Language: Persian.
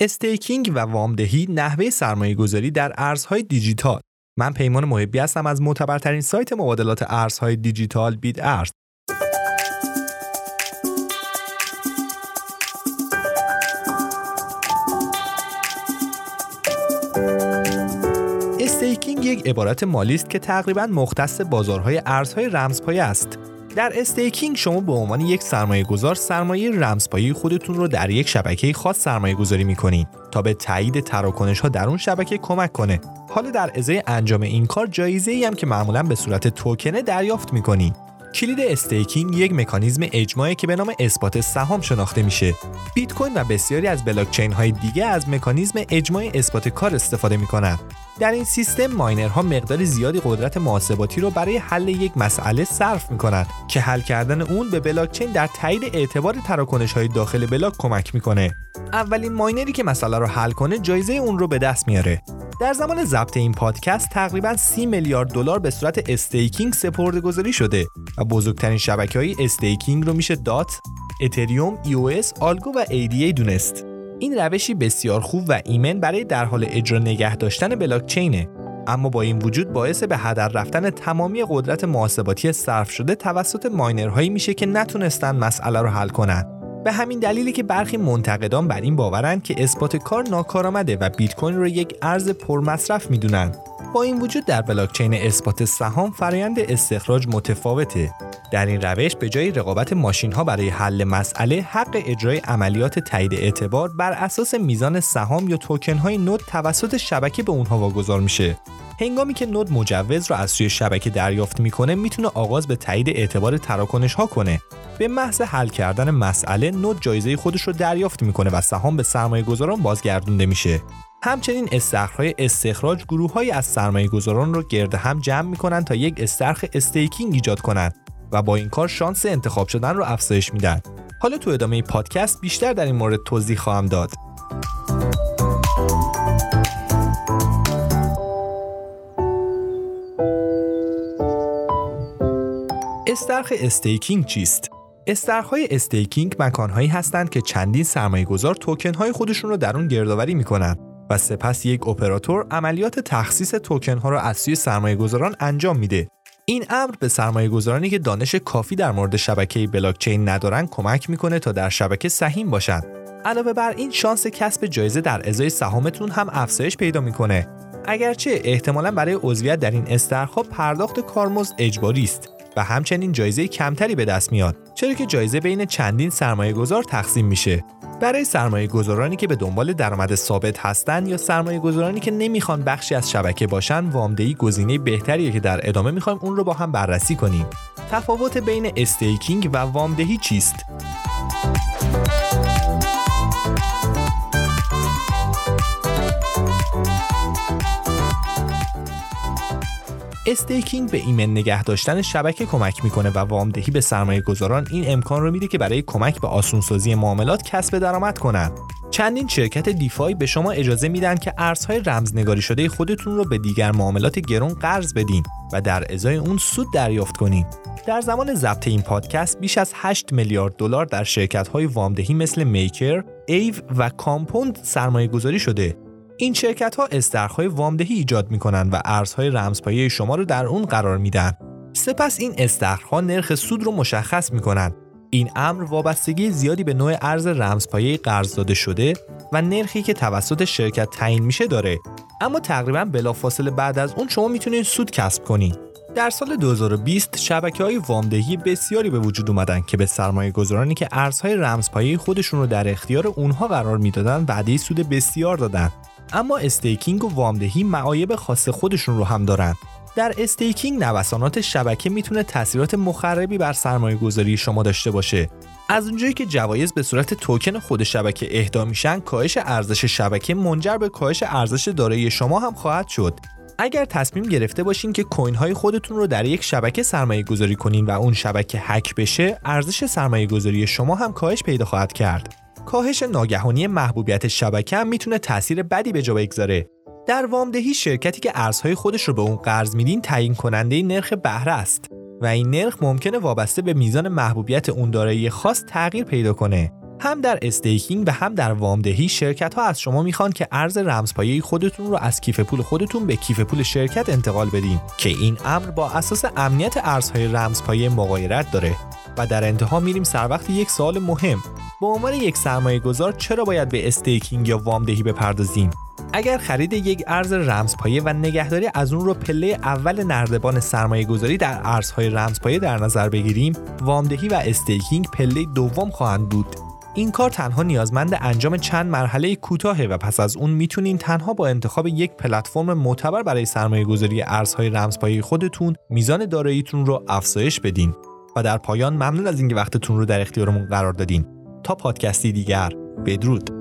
staking و وامدهی نحوه سرمایه گذاری در ارزهای دیجیتال. من پیمان محبی هستم از معتبرترین سایت مبادلات ارزهای دیجیتال بیت ارز staking یک عبارت مالی است که تقریبا مختص بازارهای ارزهای رمزپایه است. در staking شما به عنوان یک سرمایه گذار سرمایه رمزپایه خودتون رو در یک شبکه خاص سرمایه گذاری می‌کنین تا به تایید تراکنش ها در اون شبکه کمک کنه حالا در ازای انجام این کار جایزه ای هم که معمولا به صورت توکنه دریافت می‌کنین کلید staking یک مکانیزم اجماعی که به نام اثبات سهام شناخته میشه. بیت کوین و بسیاری از بلاکچین های دیگه از مکانیزم اجماع اثبات کار استفاده می‌کنن. در این سیستم ماینرها مقدار زیادی قدرت محاسباتی رو برای حل یک مسئله صرف می‌کنند که حل کردن اون به بلاکچین در تایید اعتبار تراکنش های داخل بلاک کمک می‌کنه. اولین ماینری که مسئله رو حل کنه جایزه اون رو به دست میاره. در زمان ضبط این پادکست تقریبا 30 میلیارد دلار به صورت staking سپرده گذاری شده و بزرگترین شبکه های staking رو میشه دات، اتریوم، EOS، آلگو و ADA دونست. این روشی بسیار خوب و ایمن برای در حال اجرا نگه داشتن بلاکچینه. اما با این وجود باعث به هدر رفتن تمامی قدرت محاسباتی صرف شده توسط ماینرهایی میشه که نتونستن مسئله رو حل کنن. به همین دلیلی که برخی منتقدان بر این باورند که اثبات کار ناکارآمده و بیت کوین رو یک ارز پرمصرف می‌دونن. با این وجود در بلاکچین اثبات سهام فرایند استخراج متفاوته. در این روش به جای رقابت ماشین ها برای حل مسئله حق اجرای عملیات تایید اعتبار بر اساس میزان سهام یا توکن های نود توسط شبکه به اونها واگذار میشه. هنگامی که نود مجوز را از سوی شبکه دریافت می‌کنه می‌تونه آغاز به تایید اعتبار تراکنش ها کنه. به محض حل کردن مسئله نود جایزه خودش رو دریافت می‌کنه و سهام به سرمایه گذاران بازگردونده میشه. همچنین استخرهای استخراج گروههایی از سرمایه گذاران رو گرد هم جمع می‌کنن تا یک استرخ استیکینگ ایجاد کنند و با این کار شانس انتخاب شدن رو افزایش میدن. حالا تو ادامه پادکست بیشتر در این مورد توضیح خواهم داد. استخر staking چیست؟ های staking مکانهایی هستند که چندین سرمایه گذار توکن های خودشون رو در اون گردآوری می‌کنن و سپس یک اپراتور عملیات تخصیص توکن ها را از سوی سرمایه گذاران انجام میده. این امر به سرمایه گذارانی که دانش کافی در مورد شبکه بلاکچین ندارن کمک می‌کنه تا در شبکه سهیم باشند. علاوه بر این شانس کسب جایزه در ازای سهامتون هم افزایش پیدا می‌کنه. اگرچه احتمالا برای عضویت در این استخرا پرداخت کارمزد اجباری است و همچنین جایزه کمتری به دست میاد چرا که جایزه بین چندین سرمایه گذار تقسیم میشه برای سرمایه گذارانی که به دنبال درآمد ثابت هستند یا سرمایه گذارانی که نمی‌خوان بخشی از شبکه باشن وامدهی گزینه بهتریه که در ادامه می‌خوایم اون رو با هم بررسی کنیم. تفاوت بین استیکینگ و وامدهی چیست؟ staking به ایمن نگه داشتن شبکه کمک می‌کنه و وامدهی به سرمایه گذاران این امکان رو میده که برای کمک به آسونسازی معاملات کسب درآمد کنند. چندین شرکت DeFi به شما اجازه میدن که ارزهای رمزنگاری شده خودتون رو به دیگر معامله گرون قرض بدین و در ازای اون سود دریافت کنین. در زمان ضبط این پادکست بیش از 8 میلیارد دلار در شرکت های وامدهی مثل میکر، ایو و کامپوند سرمایه گذاری شده این شرکت ها استرخهای وامدهی ایجاد می کنند و ارزهای رمزپایه شما رو در اون قرار میدن. سپس این استخرها نرخ سود رو مشخص می کنند. این امر وابستگی زیادی به نوع ارز رمزپایه قرض داده شده و نرخی که توسط شرکت تعیین میشه داره. اما تقریبا بلافاصله بعد از اون شما می‌تونید سود کسب کنید. در سال 2020 شبکه های وامدهی بسیاری به وجود اومدن که به سرمایه گذارانی که ارزهای رمزپایه خودشون رو در اختیار اونها قرار می‌دادن وعده سود بسیار دادن اما staking و وامدهی معایب خاص خودشون رو هم دارن. در staking نوسانات شبکه می‌تونه تاثیرات مخربی بر سرمایه گذاری شما داشته باشه. از اونجایی که جوایز به صورت توکن خود شبکه اهدا میشن کاهش ارزش شبکه منجر به کاهش ارزش دارایی شما هم خواهد شد. اگر تصمیم گرفته باشین که coin های خودتون رو در یک شبکه سرمایه گذاری کنین و اون شبکه هک بشه ارزش سرمایه گذاری شما هم کاهش پیدا خواهد کرد. کاهش ناگهانی محبوبیت شبکه هم می‌تونه تاثیر بدی به جا بگذاره. در وامدهی شرکتی که ارزهای خودش رو به اون قرض میدین تعیین کننده نرخ بهره است و این نرخ ممکنه وابسته به میزان محبوبیت اون دارایی خاص تغییر پیدا کنه. هم در staking و هم در وامدهی شرکت ها از شما می‌خوان که ارز رمزپایه خودتون رو از کیف پول خودتون به کیف پول شرکت انتقال بدین که این امر با اساس امنیت ارزهای رمزپایه مغایرت داره. و در انتها میریم سر وقت یک سوال مهم. به عنوان یک سرمایه گذار چرا باید به staking یا وامدهی بپردازیم؟ اگر خرید یک ارز رمزپایه و نگهداری از اون رو پله اول نردبان سرمایه گذاری در ارزهای رمزپایه در نظر بگیریم وامدهی و استیکینگ پله دوم خواهند بود. این کار تنها نیازمند انجام چند مرحله کوتاهه و پس از اون می‌تونین تنها با انتخاب یک پلتفرم معتبر برای سرمایه گذاری ارزهای رمزپایه خودتون میزان داراییتون رو افزایش بدین. و در پایان ممنون از اینکه وقتتون رو در اختیارمون قرار دادین. تا پادکستی دیگر بدرود.